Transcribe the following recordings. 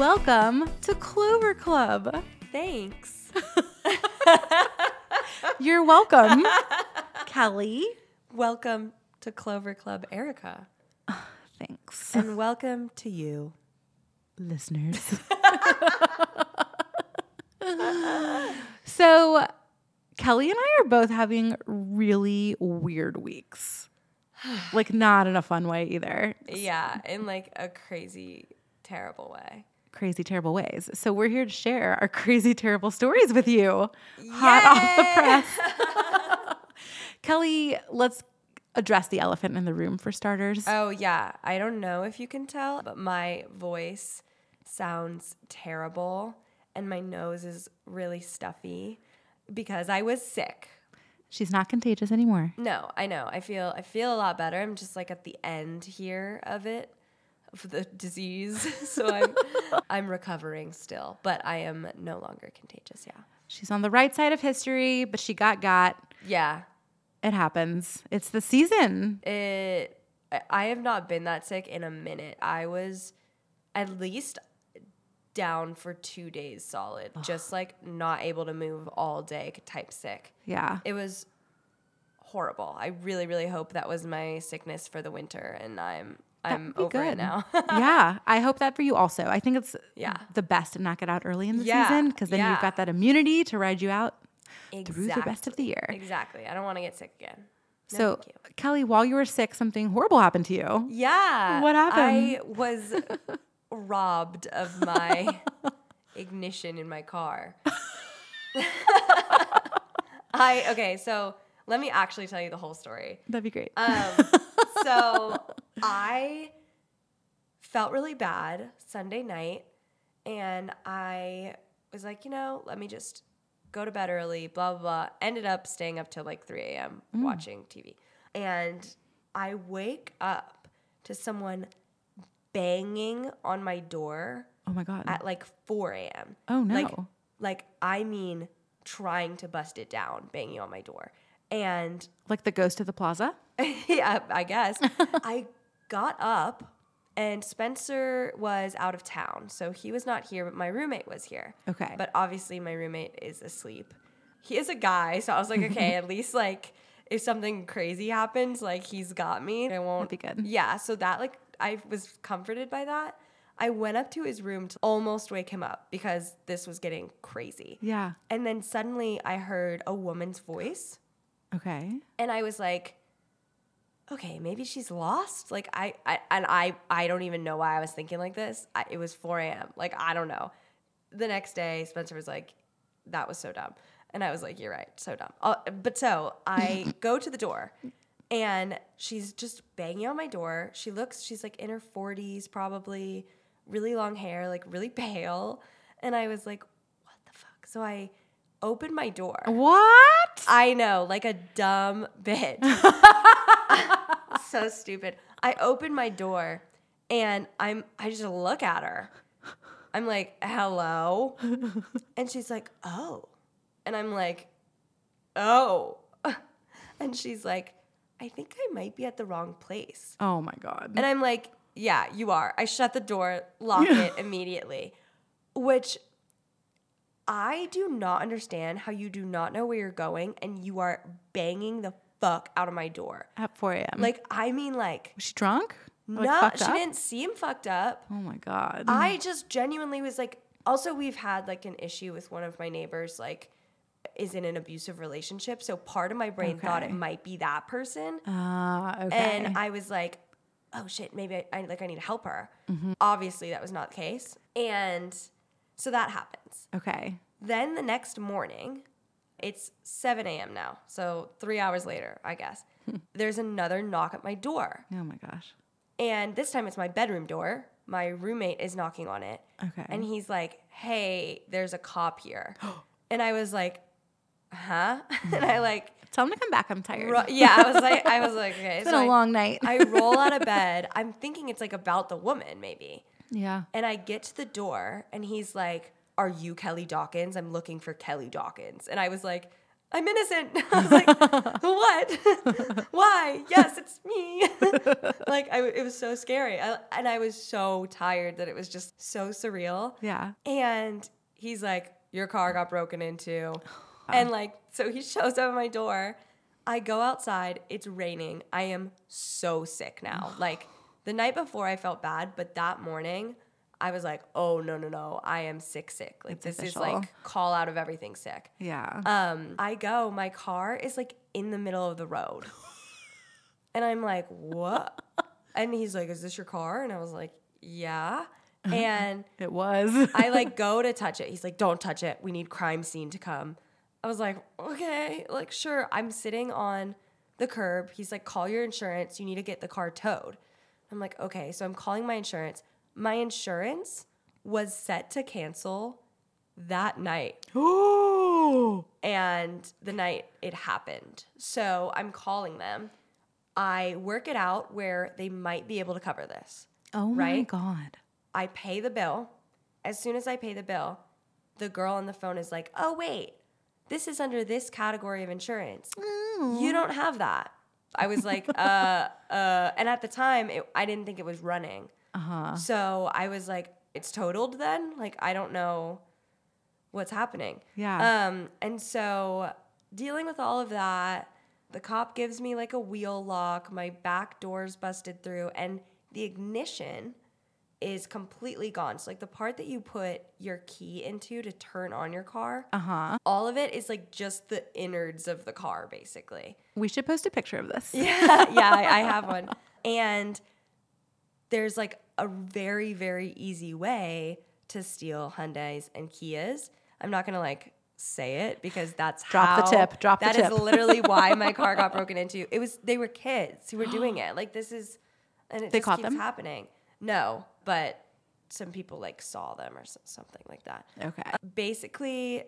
Welcome to Clover Club. Thanks. You're welcome, Kelly. welcome to Clover Club, Erika. Thanks, And welcome to you. listeners. so, Kelly and I are both having really weird weeks. Like, not in a fun way either. Yeah, in like a crazy, terrible way. Crazy, terrible ways. So, we're here to share our crazy, terrible stories with you. Hot off the press. Kelly, let's address the elephant in the room for starters. Oh, yeah. I don't know if you can tell, but my voice sounds terrible and my nose is really stuffy because I was sick. She's not contagious anymore. No, I know. I feel I feel a lot better. I'm just like at the end here of it of the disease. so I'm I'm recovering still, but I am no longer contagious, yeah. She's on the right side of history, but she got got. Yeah. It happens. It's the season. It I- have not been that sick in a minute. I was at least down for 2 days solid, just like not able to move all day type sick. Yeah. It was horrible. I really really hope that was my sickness for the winter and I'm I'm over it good. now. yeah. I hope that for you also. I think it's Yeah. the best to knock it out early in the Yeah, season because then you've got that immunity to ride you out through the rest of the year. Exactly. I don't want to get sick again. No, so. Kelly, while you were sick, something horrible happened to you. yeah. What happened? I was robbed of my ignition in my car. I okay, so let me actually tell you the whole story. That'd be great. Um, so I felt really bad Sunday night, and I was like, you know, let me just go to bed early, blah, blah, blah. Ended up staying up till like 3 a.m. Mm. watching TV. And I wake up to someone banging on my door oh my God. at like 4 a.m. Oh, no. Like, like I mean, trying to bust it down, banging on my door. And like the ghost of the plaza? yeah, I guess. I got up and Spencer was out of town. So he was not here, but my roommate was here. Okay. But obviously my roommate is asleep. He is a guy, so I was like, okay, at least like if something crazy happens, like he's got me. I won't be good. Yeah, so that like I was comforted by that. I went up to his room to almost wake him up because this was getting crazy. Yeah. And then suddenly I heard a woman's voice. Okay. And I was like, okay, maybe she's lost. Like I, I and I, I don't even know why I was thinking like this. I, it was 4 a.m. Like I don't know. The next day, Spencer was like, that was so dumb, and I was like, you're right, so dumb. Uh, but so I go to the door, and she's just banging on my door. She looks, she's like in her 40s, probably, really long hair, like really pale, and I was like, what the fuck? So I opened my door. What? I know, like a dumb bitch. So stupid. I open my door and I'm I just look at her. I'm like, "Hello?" And she's like, "Oh." And I'm like, "Oh." And she's like, "I think I might be at the wrong place." Oh my God. And I'm like, yeah, you are. I shut the door, lock it immediately, which I do not understand how you do not know where you're going and you are banging the fuck out of my door. At 4 a.m. Like, I mean, like, was she drunk? Like, no, she up? didn't seem fucked up. Oh my God. I just genuinely was like, also, we've had like an issue with one of my neighbors, like, is in an abusive relationship. So part of my brain thought it might be that person. Ah, okay. And I was like, oh shit, maybe I, I like I need to help her. Mm-hmm. Obviously, that was not the case. And so that happens. okay. Then the next morning, it's 7 a.m. now. So three hours later, I guess, hmm. there's another knock at my door. Oh my gosh. And this time it's my bedroom door. My roommate is knocking on it. Okay. And he's like, hey, there's a cop here. and I was like, huh? and I hmm. like, Tell him to come back. I'm tired. ro- yeah, I was like, I was like, okay. it's been a long night. I roll out of bed. I'm thinking it's like about the woman, maybe. yeah. And I get to the door and he's like, Are you Kelly Dawkins? I'm looking for Kelly Dawkins. And I was like, I'm innocent. I was like, what? Why? Yes, it's me. like, I, it was so scary. I, and I was so tired that it was just so surreal. Yeah. And he's like, your car got broken into. And like, so he shows up at my door. I go outside. It's raining. I am so sick now. like, the night before I felt bad, but that morning I was like, oh, no, no, no. I am sick, sick. Like, It's this official. is like call out of everything sick. Yeah. Um, I go, my car is like in the middle of the road. And I'm like, what? And he's like, is this your car? And I was like, yeah. And it was. I like go to touch it. He's like, don't touch it. We need crime scene to come. I was like, okay, like, sure. I'm sitting on the curb. He's like, call your insurance. You need to get the car towed. I'm like, okay. So I'm calling my insurance. My insurance was set to cancel that night oh. and the night it happened. So I'm calling them. I work it out where they might be able to cover this. Oh my Right? god. I pay the bill. As soon as I pay the bill, the girl on the phone is like, oh, wait, this is under this category of insurance. You don't have that. I was like, uh, uh, and at the time, it, I didn't think it was running. Uh-huh. So I was like, it's totaled then? Like, I don't know what's happening. Yeah. Um, and so dealing with all of that, the cop gives me like a wheel lock, my back door's busted through, and the ignition is completely gone. So like the part that you put your key into to turn on your car, Uh-huh. all of it is like just the innards of the car, basically. We should post a picture of this. Yeah, yeah, I, I have one. And there's like a very, very easy way to steal Hyundais and Kias. I'm not gonna like say it because that's Drop the tip, drop the tip. That is literally why my car got broken into. It was they were kids who were doing it. Like this is, and it They just caught keeps them? happening. No, but some people like saw them or something like that Okay. basically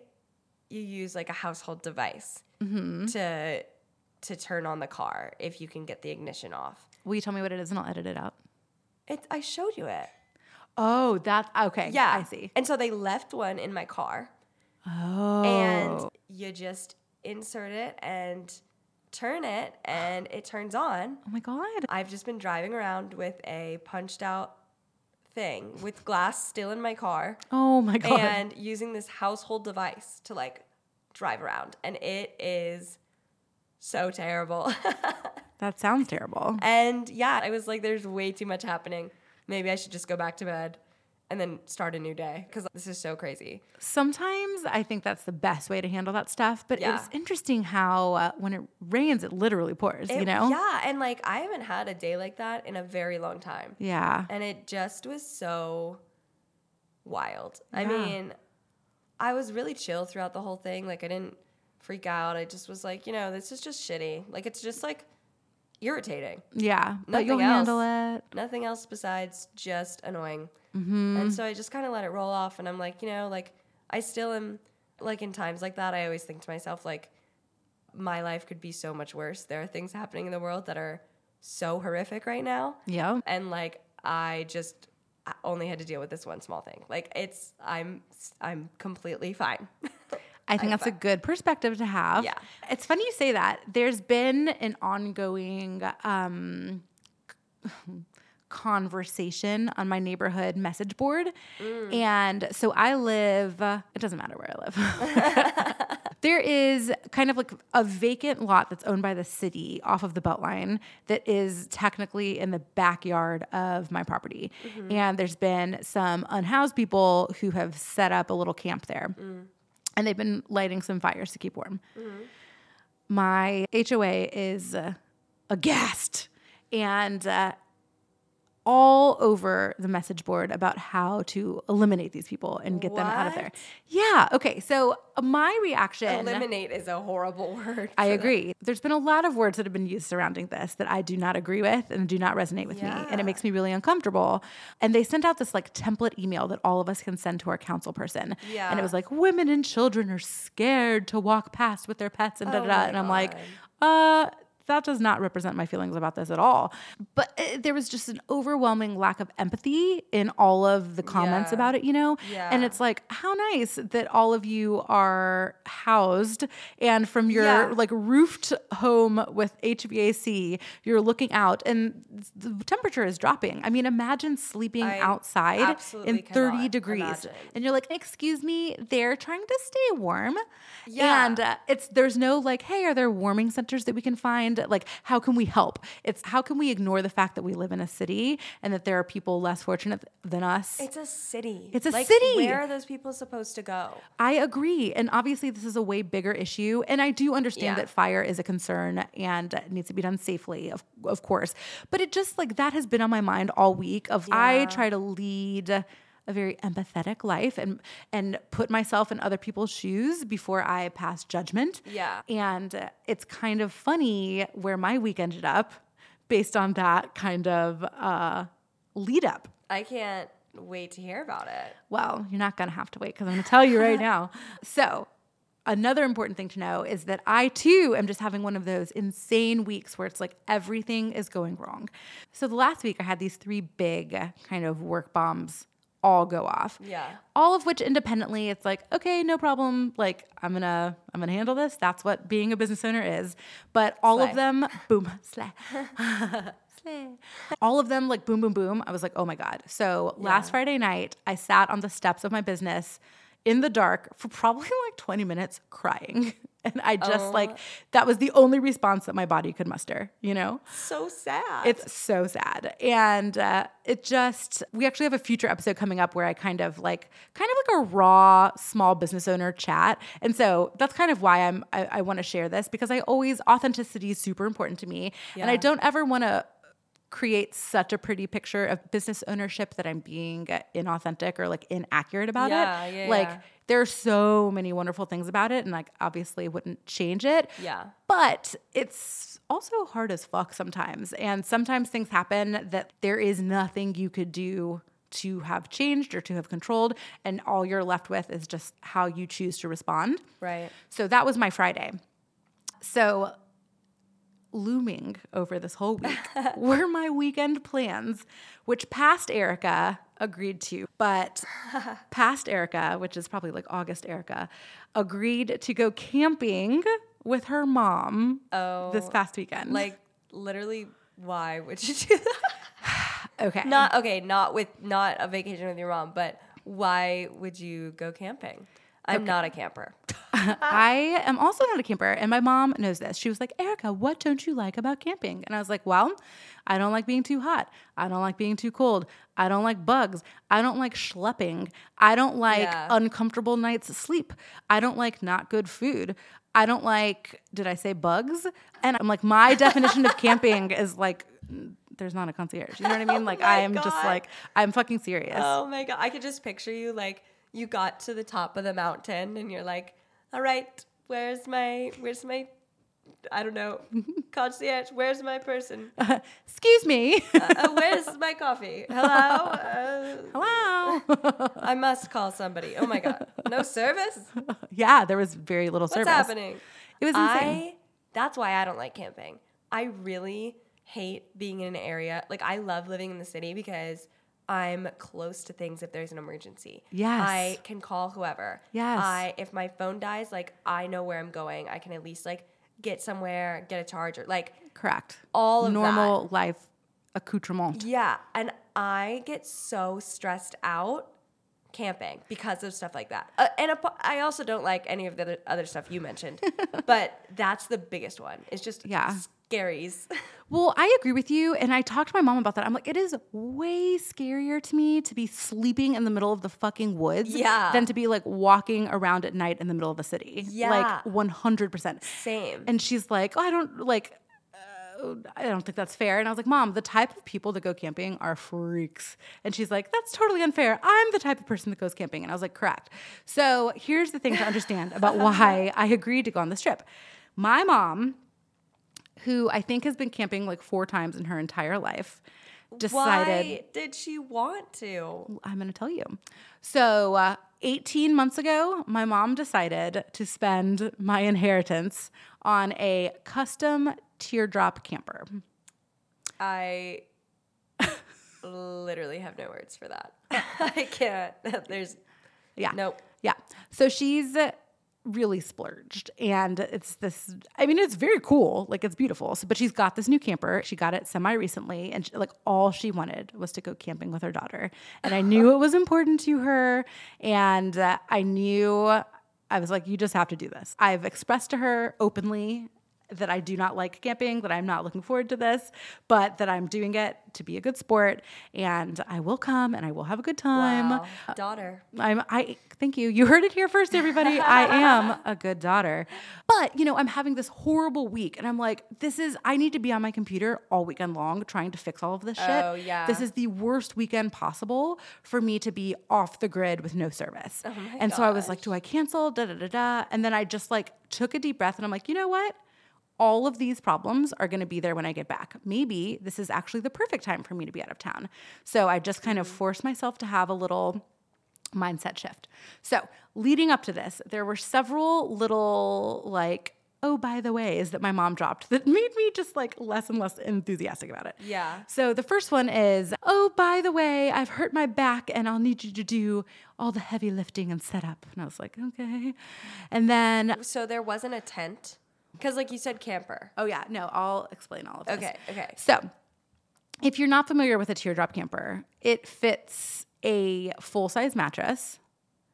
you use like a household device Mm-hmm. to to turn on the car if you can get the ignition off. Will you tell me what it is and I'll edit it out? It, I showed you it. Oh, that okay. Yeah, I see. And so they left one in my car, Oh. and you just insert it and turn it, and it turns on. oh my god. I've just been driving around with a punched out thing with glass still in my car. Oh my god. and using this household device to like drive around and it is so terrible that sounds terrible. and yeah i was like there's way too much happening maybe i should just go back to bed and then start a new day because this is so crazy Sometimes I think that's the best way to handle that stuff, but Yeah. it's interesting how uh, when it rains, it literally pours, you know? yeah and like i haven't had a day like that in a very long time Yeah. and it just was so wild. I mean, I was really chill throughout the whole thing. Like I didn't freak out. I just was like, you know, this is just shitty. Like it's just like irritating. Yeah. But you'll Nothing else. handle it. Nothing else besides just annoying. Mm-hmm. And so I just kind of let it roll off and I'm like, you know, like I still am like in times like that I always think to myself like my life could be so much worse. There are things happening in the world that are so horrific right now Yeah. and like I just I only had to deal with this one small thing. Like it's I'm I'm completely fine. I think I'm that's a good perspective to have. Yeah. It's funny you say that. There's been an ongoing um, conversation on my neighborhood message board. Mm. And so I live, it doesn't matter where I live. there is kind of like a vacant lot that's owned by the city off of the Beltline that is technically in the backyard of my property. Mm-hmm. And there's been some unhoused people who have set up a little camp there Mm. And they've been lighting some fires to keep warm. My HOA is uh, aghast and uh, all over the message board about how to eliminate these people and get them out of there. Yeah. Okay. So uh, my reaction. Eliminate is a horrible word. I for that. agree. There's been a lot of words that have been used surrounding this that I do not agree with and do not resonate with me. And it makes me really uncomfortable. And they sent out this like template email that all of us can send to our council person. Yeah. And it was like, women and children are scared to walk past with their pets and da da Oh da. And I'm like, uh, that does not represent my feelings about this at all. But uh, there was just an overwhelming lack of empathy in all of the comments Yeah. about it, you know? And it's like, how nice that all of you are housed and from your Yeah. like roofed home with HVAC, you're looking out and the temperature is dropping. I mean, imagine sleeping I outside in 30 degrees imagine. and you're like, "Excuse me, they're trying to stay warm." Yeah. And uh, it's there's no like, "Hey, are there warming centers that we can find? Like, how can we help?" It's how can we ignore the fact that we live in a city and that there are people less fortunate than us? It's a city. It's a like, city. Where are those people supposed to go? I agree. And obviously, this is a way bigger issue. And I do understand Yeah. that fire is a concern and needs to be done safely, of, of course. But it just like that has been on my mind all week of I try to lead a very empathetic life and and put myself in other people's shoes before I pass judgment. Yeah. And it's kind of funny where my week ended up based on that kind of uh, lead up. I can't wait to hear about it. Well, you're not going to have to wait because I'm going to tell you right now. So, another important thing to know is that I too am just having one of those insane weeks where it's like everything is going wrong. So, the last week I had these three big kind of work bombs all go off. Yeah. All of which independently it's like, okay, no problem. Like I'm to I'm to handle this. That's what being a business owner is. But all of them boom, slay. Slay. All of them like boom boom boom. I was like, "Oh my god." So, last Friday night, I sat on the steps of my business in the dark for probably like 20 minutes crying. And I just like that was the only response that my body could muster, you know? So sad. It's so sad. And uh, it just, we actually have a future episode coming up where I kind of like, kind of like a raw small business owner chat. And so that's kind of why I'm, I, I want to share this because I always, authenticity is super important to me. And I don't ever want to create such a pretty picture of business ownership that I'm being inauthentic or like inaccurate about Yeah, it. yeah, like, yeah. There are so many wonderful things about it, and like obviously wouldn't change it yeah. but it's also hard as fuck sometimes. And sometimes things happen that there is nothing you could do to have changed or to have controlled. And all you're left with is just how you choose to respond. Right. So that was my Friday. So looming over this whole week were my weekend plans, which past Erika agreed to. But past Erika, which is probably like August Erika, agreed to go camping with her mom this Oh, past weekend. Like literally, why would you do that? okay. Not okay. Not with not a vacation with your mom, but why would you go camping? I'm not a camper. I am also not a camper, and my mom knows this. She was like, Erika, what don't you like about camping? And I was like, Well, I don't like being too hot. I don't like being too cold. I don't like bugs. I don't like schlepping. I don't like Yeah. uncomfortable nights of sleep. I don't like not good food. I don't like, did I say bugs? And I'm like, my definition of camping is like, there's not a concierge. You know what I mean? Oh like, Oh I am just like, I'm fucking serious. Oh my god, I could just picture you like you got to the top of the mountain and you're like, all right, where's my where's my I don't know concierge? Where's my person? Excuse me. Uh, where's my coffee? Hello. Uh, Hello. I must call somebody. Oh my god, no service. yeah, there was very little What's service. happening? It was insane. I that's why I don't like camping. I really hate being in an area. Like I love living in the city because I'm close to things if there's an emergency. Yes. I can call whoever. Yes. I if my phone dies, like I know where I'm going. I can at least like get somewhere, get a charger. Like Correct. all of normal life accoutrement. yeah, and I get so stressed out camping because of stuff like that. Uh, and apo- I also don't like any of the other, other stuff you mentioned, but that's the biggest one. It's just Yeah. Scaries. Well, I agree with you. And I talked to my mom about that. I'm like, it is way scarier to me to be sleeping in the middle of the fucking woods Yeah. than to be like walking around at night in the middle of the city. Yeah. Like 100%. Same. And she's like, oh, I don't like, uh, I don't think that's fair. And I was like, Mom, the type of people that go camping are freaks. And she's like, That's totally unfair. I'm the type of person that goes camping. And I was like, Correct. So here's the thing to understand about why I agreed to go on this trip. My mom, who I think has been camping like four times in her entire life, decided Why did she want to? I'm going to tell you. So uh, 18 months ago, my mom decided to spend my inheritance on a custom teardrop camper. I literally have no words for that. I can't. There's Yeah. nope. Yeah. So she's really splurged and it's this I mean it's very cool. Like it's beautiful. So, but she's got this new camper. She got it semi recently and she, like all she wanted was to go camping with her daughter. And I knew it was important to her and uh, I knew I was like you just have to do this. I've expressed to her openly that I do not like camping, that I'm not looking forward to this, but that I'm doing it to be a good sport and I will come and I will have a good time. Wow. Daughter. I'm I thank you. You heard it here first, everybody. I am a good daughter. But you know, I'm having this horrible week and I'm like, this is I need to be on my computer all weekend long trying to fix all of this shit. Oh, yeah. This is the worst weekend possible for me to be off the grid with no service. Oh my and so I was like, do I cancel? Da da da da. And then I just like took a deep breath and I'm like, you know what? All of these problems are going to be there when I get back. Maybe this is actually the perfect time for me to be out of town. So I just kind of forced myself to have a little mindset shift. So, leading up to this, there were several little like oh by the ways that my mom dropped that made me just like less and less enthusiastic about it. Yeah. So the first one is, "Oh, by the way, I've hurt my back and I'll need you to do all the heavy lifting and setup." And I was like, "Okay." And then So there wasn't a tent because, like you said, camper. Oh yeah, no, I'll explain all of this. Okay. Okay. So, if you're not familiar with a teardrop camper, it fits a full-size mattress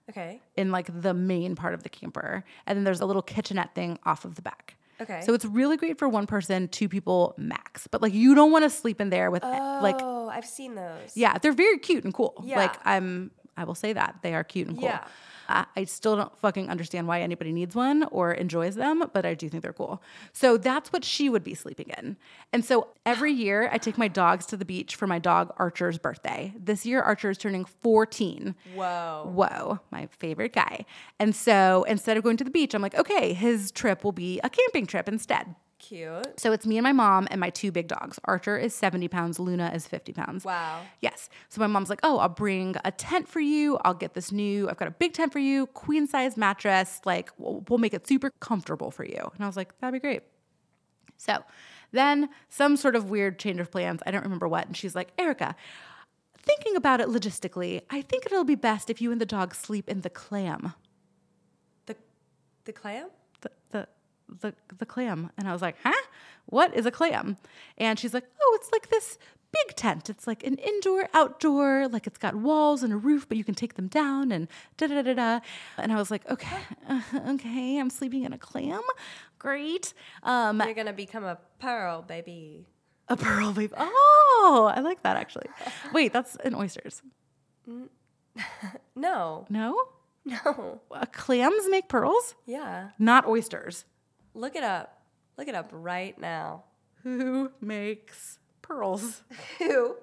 Okay. in like the main part of the camper, and then there's a little kitchenette thing off of the back. Okay. So it's really great for one person, two people max. But like you don't want to sleep in there with like oh, I've seen those. yeah, they're very cute and cool. Yeah. Like I'm I will say that they are cute and cool. Yeah. Uh, I still don't fucking understand why anybody needs one or enjoys them, but I do think they're cool. So that's what she would be sleeping in. And so every year I take my dogs to the beach for my dog Archer's birthday. This year Archer is turning 14. Whoa. Whoa, my favorite guy. And so instead of going to the beach, I'm like, okay, his trip will be a camping trip instead. Cute. So it's me and my mom and my two big dogs. Archer is 70 pounds, Luna is 50 pounds. Wow. Yes. So my mom's like, oh, I'll bring a tent for you. I'll get this new, I've got a big tent for you, queen size mattress. Like, we'll, we'll make it super comfortable for you. And I was like, that'd be great. So then some sort of weird change of plans. I don't remember what. And she's like, Erika, thinking about it logistically, I think it'll be best if you and the dog sleep in the clam. The the clam? The the clam. And i was like huh? What is a clam? And she's like oh it's like this big tent. It's like an indoor outdoor like it's got walls and a roof but you can take them down and da da da da. And i was like okay uh, okay i'm sleeping in a clam? Great. Um You're gonna become a pearl, baby. a pearl baby. oh i like that actually. Wait that's in oysters. No. no? No. uh, clams make pearls? Yeah. not oysters Look it up. Look it up right now. who makes pearls Who?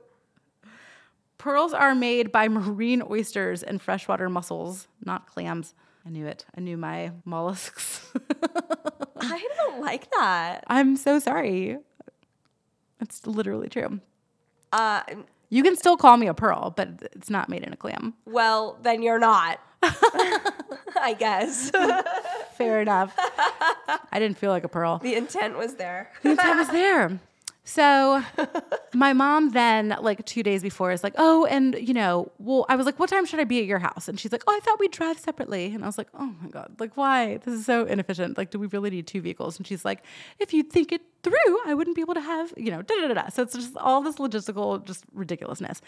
Pearls are made by marine oysters and freshwater mussels, not clams. I knew it. I knew my mollusks. I don't like that. I'm so sorry. It's literally true. Uh, You can still call me a pearl, but it's not made in a clam. well, then you're not. I guess. Fair enough. I didn't feel like a pearl. the intent was there. The intent was there. So my mom then, like two days before, is like, oh, and you know, well, I was like, what time should I be at your house? And she's like, oh, I thought we'd drive separately. And I was like, oh my God, like, why? This is so inefficient. Like, do we really need two vehicles? And she's like, if you think it through, I wouldn't be able to have, you know, da da da da. So it's just all this logistical, just ridiculousness.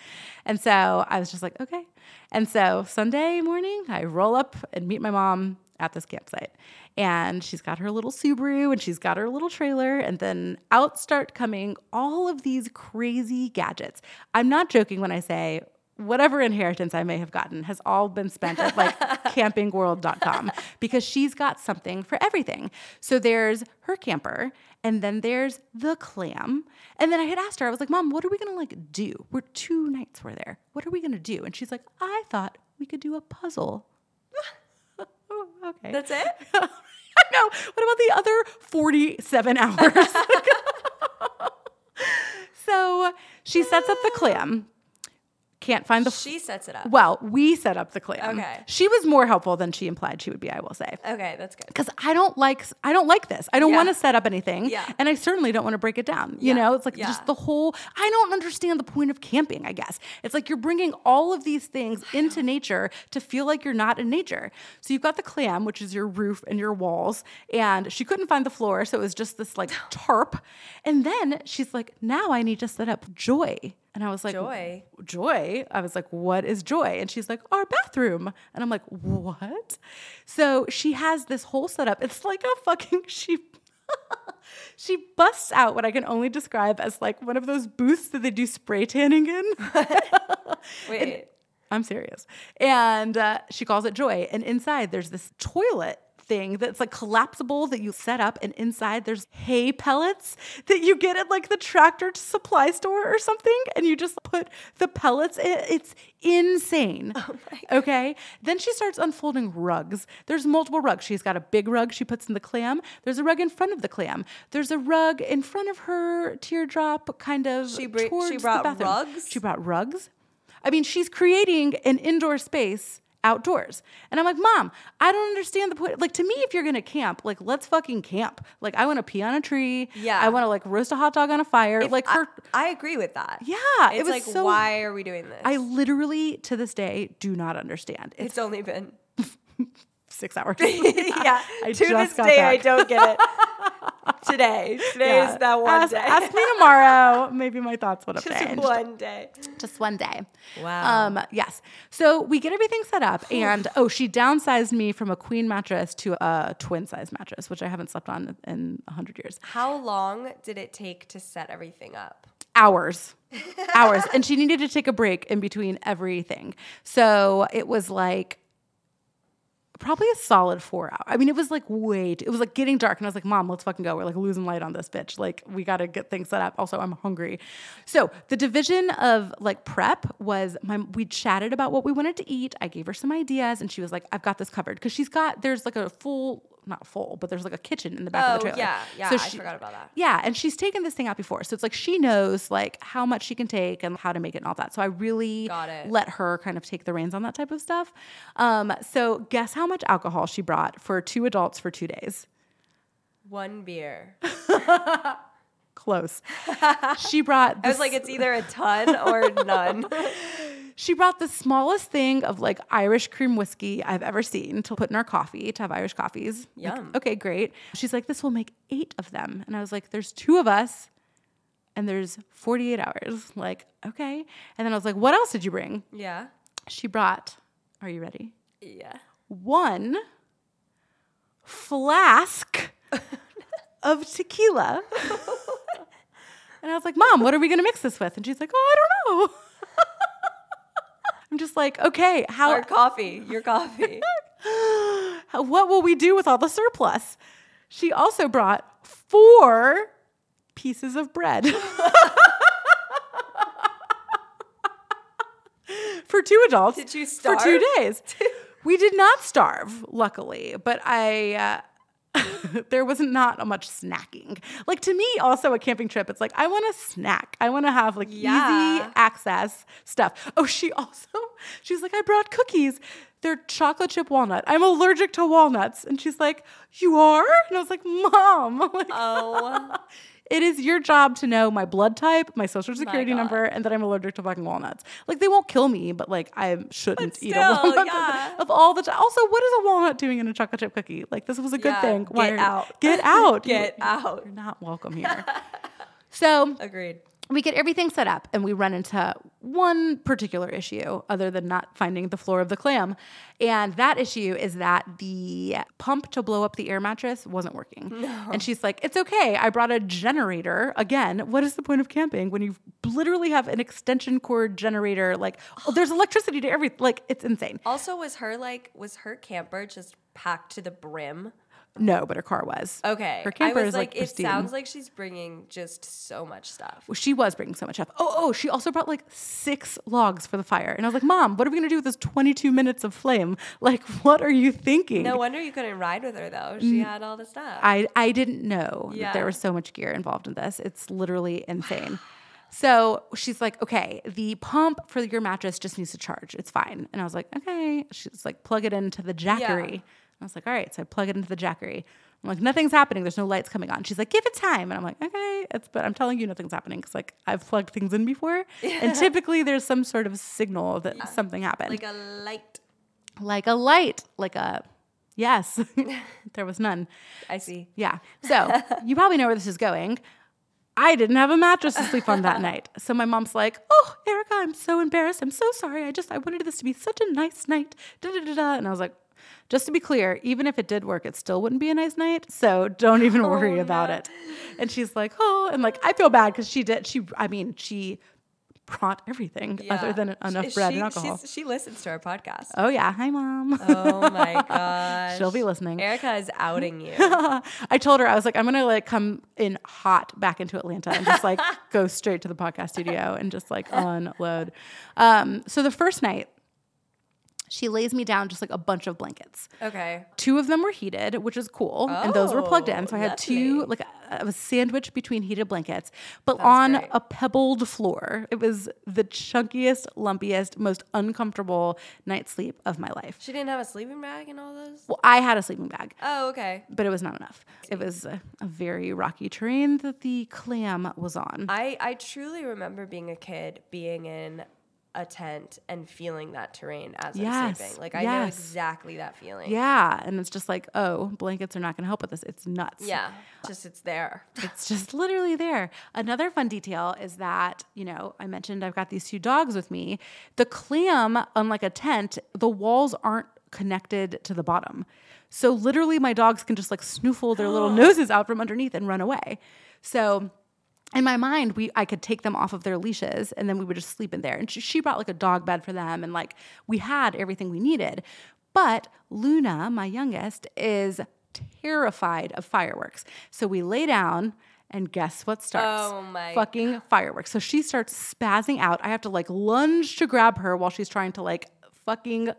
And so I was just like, okay. And so Sunday morning, I roll up and meet my mom at this campsite. And she's got her little Subaru and she's got her little trailer. And then out start coming all of these crazy gadgets. I'm not joking when I say whatever inheritance I may have gotten has all been spent at like campingworld.com because she's got something for everything. So there's her camper and then there's the clam. And then I had asked her, I was like, Mom, what are we gonna like do? We're two nights we're there. What are we gonna do? And she's like, I thought we could do a puzzle. Okay. That's it? I know. What about the other 47 hours? so she sets up the clam. Can't find the. She sets it up. well, we set up the clam. Okay. She was more helpful than she implied she would be. I will say. Okay, that's good. Because I don't like I don't like this. I don't Yeah. want to set up anything. Yeah. And I certainly don't want to break it down. You Yeah. know, it's like Yeah. just the whole I don't understand the point of camping, I guess. It's like you're bringing all of these things into nature to feel like you're not in nature. So you've got the clam, which is your roof and your walls, and she couldn't find the floor, so it was just this like tarp. And then she's like, "Now I need to set up joy." And I was like, Joy? joy. I was like, what is joy? And she's like, our bathroom. And I'm like, what? So she has this whole setup. It's like a fucking she she busts out what I can only describe as like one of those booths that they do spray tanning in. Wait. I'm serious. And uh, she calls it Joy. And inside there's this toilet thing that's like collapsible that you set up. And inside there's hay pellets that you get at like the tractor supply store or something. And you just put the pellets in. It's insane. Oh okay. Then she starts unfolding rugs. There's multiple rugs. She's got a big rug she puts in the clam. There's a rug in front of the clam. There's a rug in front of her teardrop, kind of. She br- she brought rugs? She brought rugs. I mean, she's creating an indoor space outdoors. And I'm like, Mom, I don't understand the point. Like, to me, if you're gonna camp, like, let's fucking camp. Like, I wanna pee on a tree. Yeah. I wanna like roast a hot dog on a fire. If like, I- her. I, agree with that. Yeah, it was like, so- why are we doing this? I literally, to this day, do not understand. It's it's only been six hours. yeah. I to this day, I don't get it. Today, today Yeah. is that one ask, day. ask me tomorrow. Maybe my thoughts would have Just changed. one day. Just one day. Wow. Um, yes. So we get everything set up, and oh, she downsized me from a queen mattress to a twin size mattress, which I haven't slept on in a hundred years. How long did it take to set everything up? Hours, hours, and she needed to take a break in between everything. So it was like probably a solid four hour. I mean, it was like wait, it was like getting dark, and I was like, "Mom, let's fucking go. We're like losing light on this bitch. Like, we got to get things set up." Also, I'm hungry. So the division of like prep was my. We chatted about what we wanted to eat. I gave her some ideas, and she was like, "I've got this covered," because she's got there's like a full. Not full, but there's like a kitchen in the back of Oh, the trailer. yeah, yeah, So I forgot about that. Yeah, and she's taken this thing out before, so it's like she knows like how much she can take and how to make it and all that. So I really let her kind of take the reins on that type of stuff. Um, so guess how much alcohol she brought for two adults for two days? One beer. Close. she brought. I was like, it's either a ton or none. She brought the smallest thing of like Irish cream whiskey I've ever seen to put in our coffee, to have Irish coffees. Like, okay, great. She's like, this will make eight of them. And I was like, there's two of us and there's 48 hours. Like, okay. And then I was like, what else did you bring? Yeah. She brought, are you ready? Yeah. One flask of tequila. and I was like, Mom, what are we going to mix this with? And she's like, oh, I don't know. I'm just like, okay, how, Our coffee. Your coffee. what will we do with all the surplus? She also brought four pieces of bread. For two adults. Did you starve? For two days. we did not starve, luckily, but I. Uh, there wasn't not much snacking. Like to me, also a camping trip, it's like I want to snack. I want to have like Yeah. easy access stuff. Oh, she also she's like, I brought cookies. They're chocolate chip walnut. I'm allergic to walnuts. And she's like, You are? And I was like, Mom, like, Oh. It is your job to know my blood type, my social security God. number, and that I'm allergic to fucking walnuts. Like they won't kill me, but like I shouldn't But eat a walnut yeah. of all the time. Also, what is a walnut doing in a chocolate chip cookie? Like this was a good Yeah, thing. get are- out. Get out. Get You- out. You're not welcome here. so Agreed. We get everything set up and we run into one particular issue other than not finding the floor of the clam. And that issue is that the pump to blow up the air mattress wasn't working. And she's like it's okay. I brought a generator. Again what is the point of camping when you literally have an extension cord generator? Like oh, there's electricity to everything. like it's insane. Also, was her like, was her camper just packed to the brim? No but her car was Okay. her camper I was is like, like, it pristine. sounds like she's bringing just so much stuff. Well, she was bringing so much stuff. Oh, oh, she also brought like six logs for the fire. And I was like, Mom, what are we gonna do with this 22 minutes of flame? Like, what are you thinking? No wonder you couldn't ride with her though. She mm. had all the stuff. I, I didn't know that there was so much gear involved in this. It's literally insane. So she's like, okay, the pump for your mattress just needs to charge. It's fine. And I was like, okay. She's like, plug it into the jackery. I was like, all right. So I plug it into the jackery. I'm like, nothing's happening. There's no lights coming on. She's like, give it time. And I'm like, okay, it's, but I'm telling you nothing's happening because like I've plugged things in before. And typically there's some sort of signal that something happened. Like a light. like a light, like a, yes, there was none. I see. Yeah. So you probably know where this is going. I didn't have a mattress to sleep on that night. So my mom's like, Oh, Erika, I'm so embarrassed. I'm so sorry. I just, I wanted this to be such a nice night. Da, da, da, da. And I was like, just to be clear, even if it did work, it still wouldn't be a nice night. So don't even worry about it. And she's like, Oh, and like, I feel bad because she did, she, I mean, she brought everything other than enough She- bread and alcohol. She listens to our podcast. Oh, yeah. Hi, mom. Oh my gosh. She'll be listening. Erika is outing you. I told her I was like, I'm gonna like come in hot back into Atlanta and just like go straight to the podcast studio and just like unload. Um, so the first night, she lays me down just like a bunch of blankets. Okay. Two of them were heated, which is cool, and those were plugged in. So I had oh, two, lovely. like a, was sandwiched between heated blankets, but That's on great. a pebbled floor. It was the chunkiest, lumpiest, most uncomfortable night's sleep of my life. She didn't have a sleeping bag and all those? Well, I had a sleeping bag Oh, okay. but it was not enough. It was a, a very rocky terrain that the clam was on. I, I truly remember being a kid, being in a tent and feeling that terrain as I'm sleeping. Like I know exactly that feeling. yeah, and it's just like, oh, blankets are not going to help with this. It's nuts. Yeah. Just it's there. It's just literally there. Another fun detail is that, you know, I mentioned I've got these two dogs with me. The clam, unlike a tent, the walls aren't connected to the bottom. So literally my dogs can just like snoofle their little noses out from underneath and run away. So in my mind, we I could take them off of their leashes and then we would just sleep in there. And she, she brought like a dog bed for them and like we had everything we needed. But Luna, my youngest, is terrified of fireworks. So we lay down and guess what starts? Oh my fucking fireworks. So she starts spazzing out. I have to like lunge to grab her while she's trying to like fucking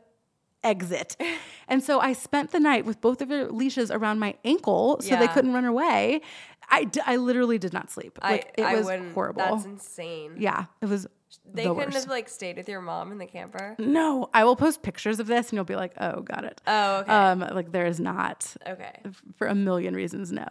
exit. And so I spent the night with both of her leashes around my ankle so they couldn't run away. I, d- I literally did not sleep. Like I, it I was wouldn't. horrible. That's insane. yeah, it was They the couldn't worst. have like stayed with your mom in the camper. no, I will post pictures of this and you'll be like, oh, got it. Oh, okay. Um, like there is not okay. for a million reasons no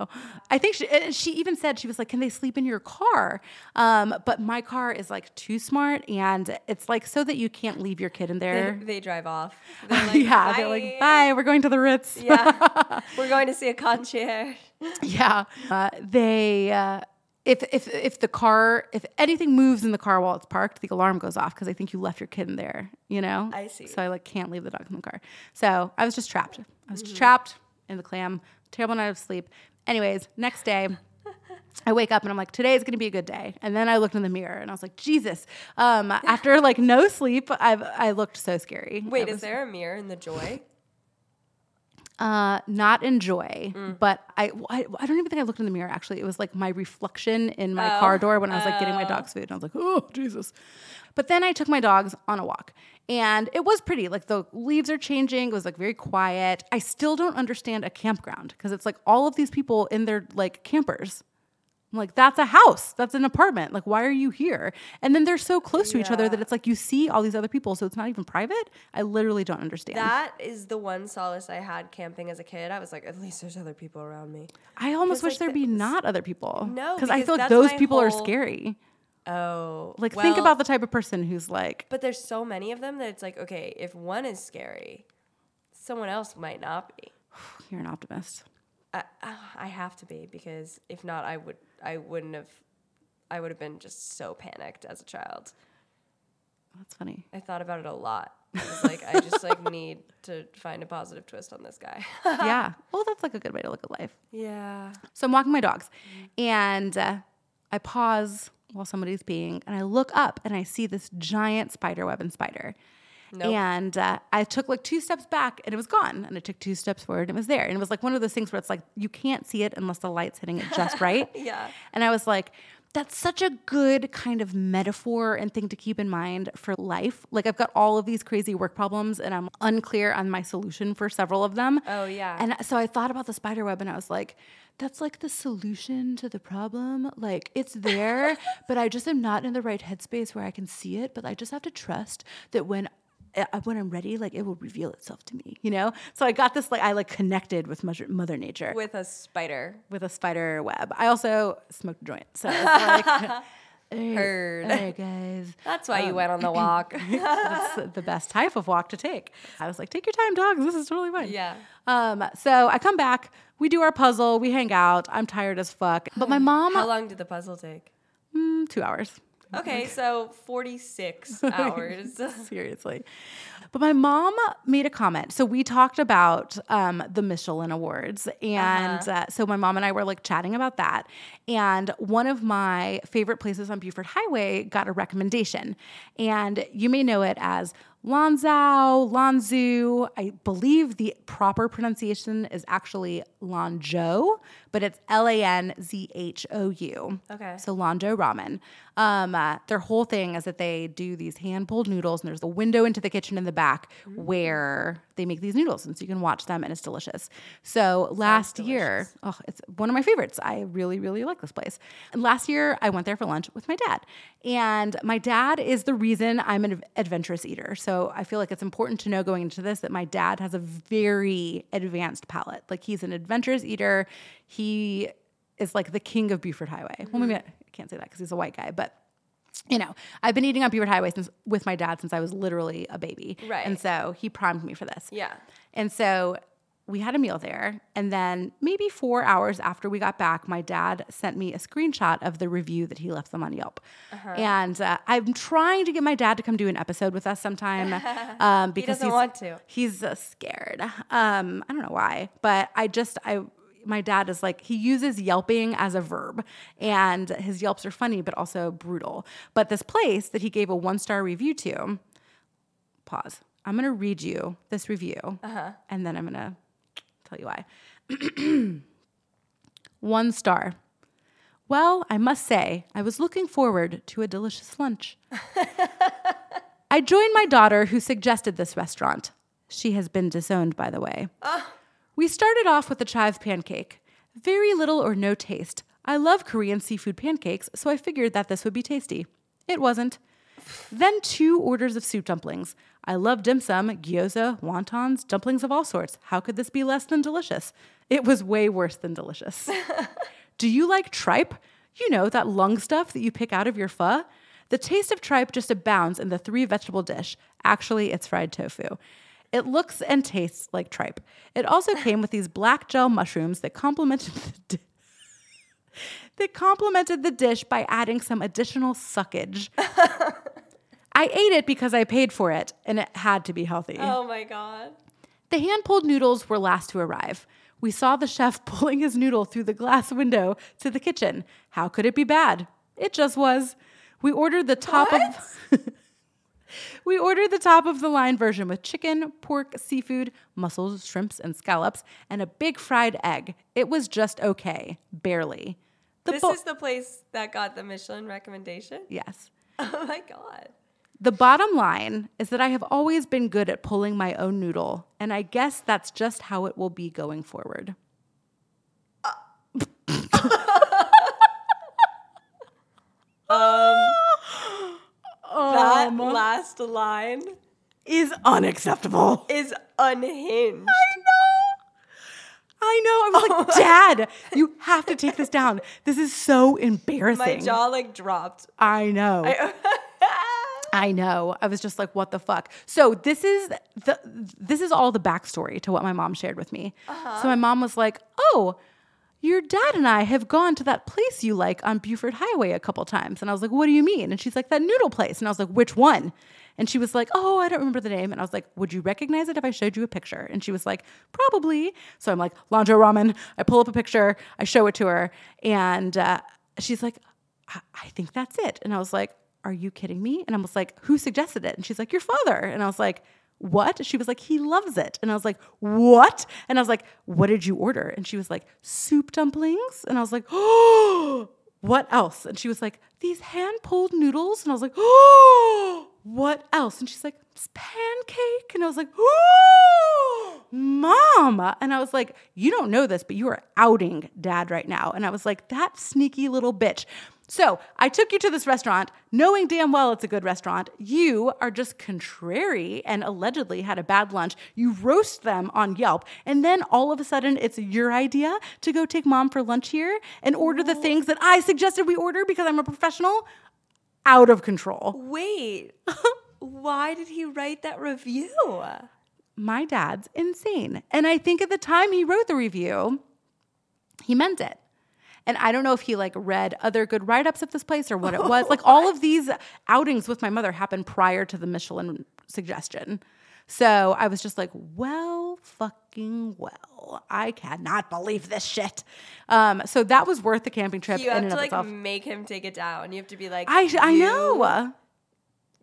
i think she, and she even said she was like can they sleep in your car um, but my car is like too smart and it's like so that you can't leave your kid in They, there they drive off. They're like, yeah they're like bye we're going to the ritz Yeah. We're going to see a concierge. Yeah uh, they uh, if, if if the car if anything moves in the car while it's parked the alarm goes off because i think you left your kid in there you know I see. so i like can't leave the dog in the car so i was just trapped i was Mm-hmm. trapped in the clam terrible night of sleep anyways next day I wake up and I'm like, today is going to be a good day. And then I looked in the mirror and I was like, Jesus. Um, after like no sleep, I've I looked so scary. Wait, was- is there a mirror in the joy? Uh, not enjoy, Mm. but I, I I don't even think I looked in the mirror. Actually, it was like my reflection in my Oh. car door when I was like getting my dog's food, and I was like, oh Jesus. But then I took my dogs on a walk, and it was pretty. Like the leaves are changing. It was like very quiet. I still don't understand a campground because it's like all of these people in their like campers. I'm like, that's a house. That's an apartment. Like, why are you here? And then they're so close to each other that it's like you see all these other people, so it's not even private. I literally don't understand. That is the one solace I had camping as a kid. I was like, at least there's other people around me. I almost wish like, there'd be not other people. No, because I feel like those people are scary. Oh, Like, think about the type of person who's like, But there's so many of them that it's like, okay, if one is scary, someone else might not be. you're an optimist. I, I have to be because if not, I would I wouldn't have I would have been just so panicked as a child. That's funny. I thought about it a lot. I was like, I just like need to find a positive twist on this guy. yeah. Well, that's like a good way to look at life. yeah. So I'm walking my dogs, and uh, I pause while somebody's peeing, and I look up and I see this giant spider web and spider. Nope. And uh, I took like two steps back and it was gone. And I took two steps forward and it was there. And it was like one of those things where it's like you can't see it unless the light's hitting it just right. Yeah. And I was like, that's such a good kind of metaphor and thing to keep in mind for life. Like I've got all of these crazy work problems and I'm unclear on my solution for several of them. Oh, yeah. And so I thought about the spider web and I was like, that's like the solution to the problem. Like it's there, but I just am not in the right headspace where I can see it, but I just have to trust that when when I'm ready, like it will reveal itself to me, you know? So I got this, like, I like connected with Mother, Mother Nature With a spider. with a spider web. I also smoked a joint. So like, "Hey, Heard. right, guys. That's why you went on the walk. That's the best type of walk to take. I was like, take your time, dogs. This is totally fine. yeah. Um, so I come back, we do our puzzle, we hang out. I'm tired as fuck. But my mom, How long did the puzzle take? mm, two hours. Okay, so 46 hours. Seriously. But my mom made a comment. So we talked about um, the Michelin Awards. And uh so my mom and I were like chatting about that. And one of my favorite places on Buford Highway got a recommendation. And you may know it as Lanzhou, Lanzhou. I believe the proper pronunciation is actually Lanzhou, but it's L A N Z H O U. Okay. So Lanzhou ramen. Um, uh, their whole thing is that they do these hand pulled noodles, and there's a window into the kitchen in the back where they make these noodles, and so you can watch them, and it's delicious. So last year, oh, it's one of my favorites. I really, really like this place. And last year, I went there for lunch with my dad, and my dad is the reason I'm an adventurous eater. So I feel like it's important to know going into this that my dad has a very advanced palate. Like he's an adventurous eater. He is like the king of Buford Highway. Well, maybe mm-hmm. I can't say that because he's a white guy, but you know, I've been eating on Buford Highway since with my dad since I was literally a baby. Right. And so he primed me for this. yeah. And so we had a meal there. And then maybe four hours after we got back, my dad sent me a screenshot of the review that he left them on Yelp. Uh-huh. And uh, I'm trying to get my dad to come do an episode with us sometime um, because doesn't he's, want to. He's uh, scared. Um, I don't know why, but I just, I, my dad is like he uses yelping as a verb and his yelps are funny but also brutal. But this place that he gave a one star review to pause. I'm going to read you this review uh-huh. and then i'm going to tell you why. One star. Well i must say i was looking forward to a delicious lunch. I joined my daughter who suggested this restaurant. She has been disowned by the way oh. We started off with the chive pancake. Very little or no taste. I love Korean seafood pancakes, so I figured that this would be tasty. It wasn't. Then two orders of soup dumplings. I love dim sum, gyoza, wontons, dumplings of all sorts. How could this be less than delicious? It was way worse than delicious. Do you like tripe? You know, that lung stuff that you pick out of your pho? The taste of tripe just abounds in the three vegetable dish. Actually, it's fried tofu. It looks and tastes like tripe. It also came with these black gel mushrooms that complemented the di- that complemented the dish by adding some additional suckage. I ate it because I paid for it, and it had to be healthy. Oh my God. The hand pulled noodles were last to arrive. We saw the chef pulling his noodle through the glass window to the kitchen. How could it be bad? It just was. We ordered the top of We ordered the top of the line version with chicken, pork, seafood, mussels, shrimps, and scallops, and a big fried egg. It was just okay, barely. The This bo- is the place that got the Michelin recommendation? yes. Oh my God. The bottom line is that I have always been good at pulling my own noodle, and I guess that's just how it will be going forward. Uh- um, That last line is unacceptable. is unhinged. I know. I was like, Dad, you have to take this down. This is so embarrassing. My jaw like dropped. I know. I know. I was just like, what the fuck? So this is the this is all the backstory to what my mom shared with me. Uh-huh. So my mom was like, oh, your dad and I have gone to that place you like on Buford Highway a couple times. And I was like, what do you mean? And she's like, that noodle place. And I was like, which one? And she was like, oh, I don't remember the name. And I was like, would you recognize it if I showed you a picture? And she was like, probably. So I'm like, Lanzhou Ramen. I pull up a picture, I show it to her. And uh, she's like, I-, I think that's it. And I was like, are you kidding me? And I was like, who suggested it? And she's like, your father. And I was like, what? She was like, he loves it. And I was like, what? And I was like, what did you order? And she was like, soup dumplings. And I was like, oh, what else? And she was like, these hand pulled noodles. And I was like, oh, what else? And she's like, pancake. And I was like, oh, mom. And I was like, you don't know this, but you are outing dad right now. And I was like, that sneaky little bitch. So I took you to this restaurant knowing damn well it's a good restaurant. You are just contrary and allegedly had a bad lunch. You roast them on Yelp. And then all of a sudden it's your idea to go take mom for lunch here and order the things that I suggested we order because I'm a professional. Out of control. Wait, why did he write that review? My dad's insane. And I think at the time he wrote the review, he meant it. And I don't know if he like read other good write ups of this place or what it was. Like all of these outings with my mother happened prior to the Michelin suggestion. So I was just like, well, fucking well. I cannot believe this shit. Um, so that was worth the camping trip You have to like itself. make him take it down. You have to be like, I, I "You- know.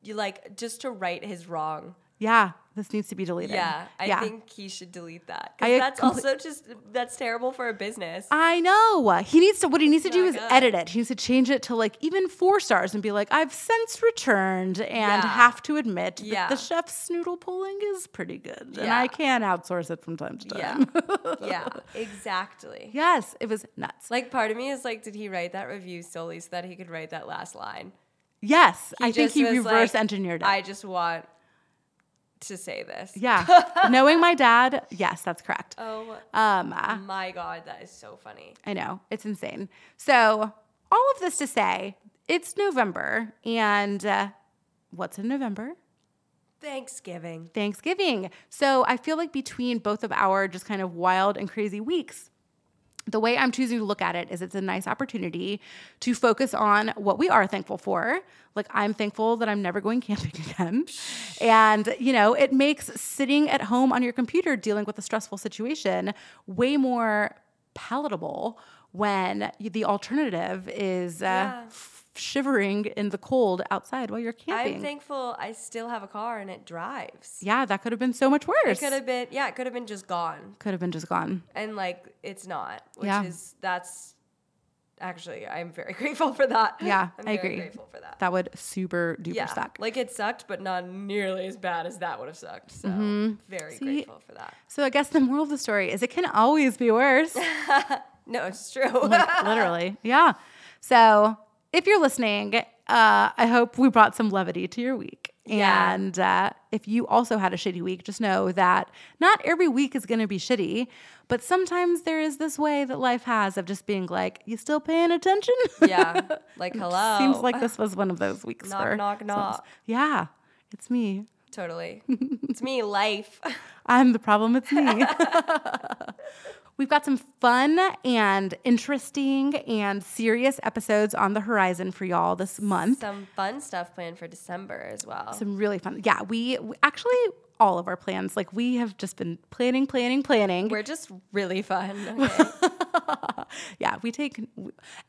You like just to right his wrong. Yeah, this needs to be deleted. Yeah, I yeah. think he should delete that because that's comple- also just that's terrible for a business. I know. He needs to, what he needs to do is edit it. He needs to change it to like even four stars and be like, I've since returned and Yeah. have to admit that Yeah. the chef's noodle pulling is pretty good. And I can outsource it from time to time. yeah, exactly. yes, it was nuts. Like part of me is like, did he write that review solely so that he could write that last line? yes, I think he reverse like, engineered it. I just want to say this. yeah. Knowing my dad, yes, that's correct. Oh Um, uh, my god, that is so funny. I know, it's insane. So, all of this to say, it's November, and uh, what's in November? Thanksgiving. Thanksgiving. So I feel like between both of our just kind of wild and crazy weeks, the way I'm choosing to look at it is it's a nice opportunity to focus on what we are thankful for. Like, I'm thankful that I'm never going camping again. And, you know, it makes sitting at home on your computer dealing with a stressful situation way more palatable when the alternative is uh, Yeah. Shivering in the cold outside while you're camping. I'm thankful I still have a car and it drives. yeah, that could have been so much worse. It could have been, yeah, it could have been just gone. could have been just gone. And like, it's not, which Yeah. is, that's actually, I'm very grateful for that. Yeah, I'm I very agree. grateful for that. That would super duper yeah. suck. Like, it sucked, but not nearly as bad as that would have sucked. So, very Mm-hmm. See, grateful for that. So I guess the moral of the story is it can always be worse. No, it's true. like literally. Yeah. So if you're listening, uh, I hope we brought some levity to your week. Yeah. And uh, if you also had a shitty week, just know that not every week is going to be shitty, but sometimes there is this way that life has of just being like, you still paying attention? yeah. Like, hello. Seems like this was one of those weeks. Knock, for knock, knock. Yeah, it's me. Totally. it's me, life. I'm the problem, it's me. We've got some fun and interesting and serious episodes on the horizon for y'all this month. Some fun stuff planned for December as well. Some really fun. Yeah, we, we actually all of our plans, like we have just been planning, planning, planning. We're just really fun. Okay. yeah, we take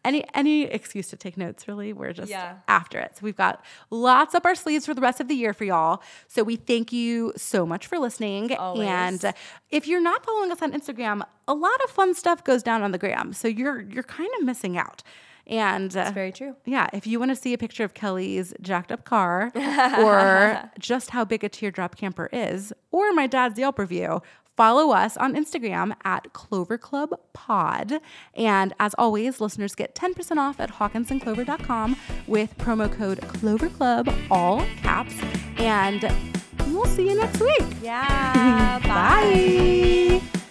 any any excuse to take notes. Really, we're just Yeah. after it. So we've got lots up our sleeves for the rest of the year for y'all. So we thank you so much for listening. Always. And if you're not following us on Instagram, a lot of fun stuff goes down on the gram. So you're you're kind of missing out. And uh, Very true. yeah, if you want to see a picture of Kelly's jacked up car or just how big a teardrop camper is, or my dad's Yelp review, follow us on Instagram at Clover Club Pod. And as always, listeners get 10% off at hawkinsandclover.com with promo code Clover Club, all caps. And we'll see you next week. Yeah. bye. Bye.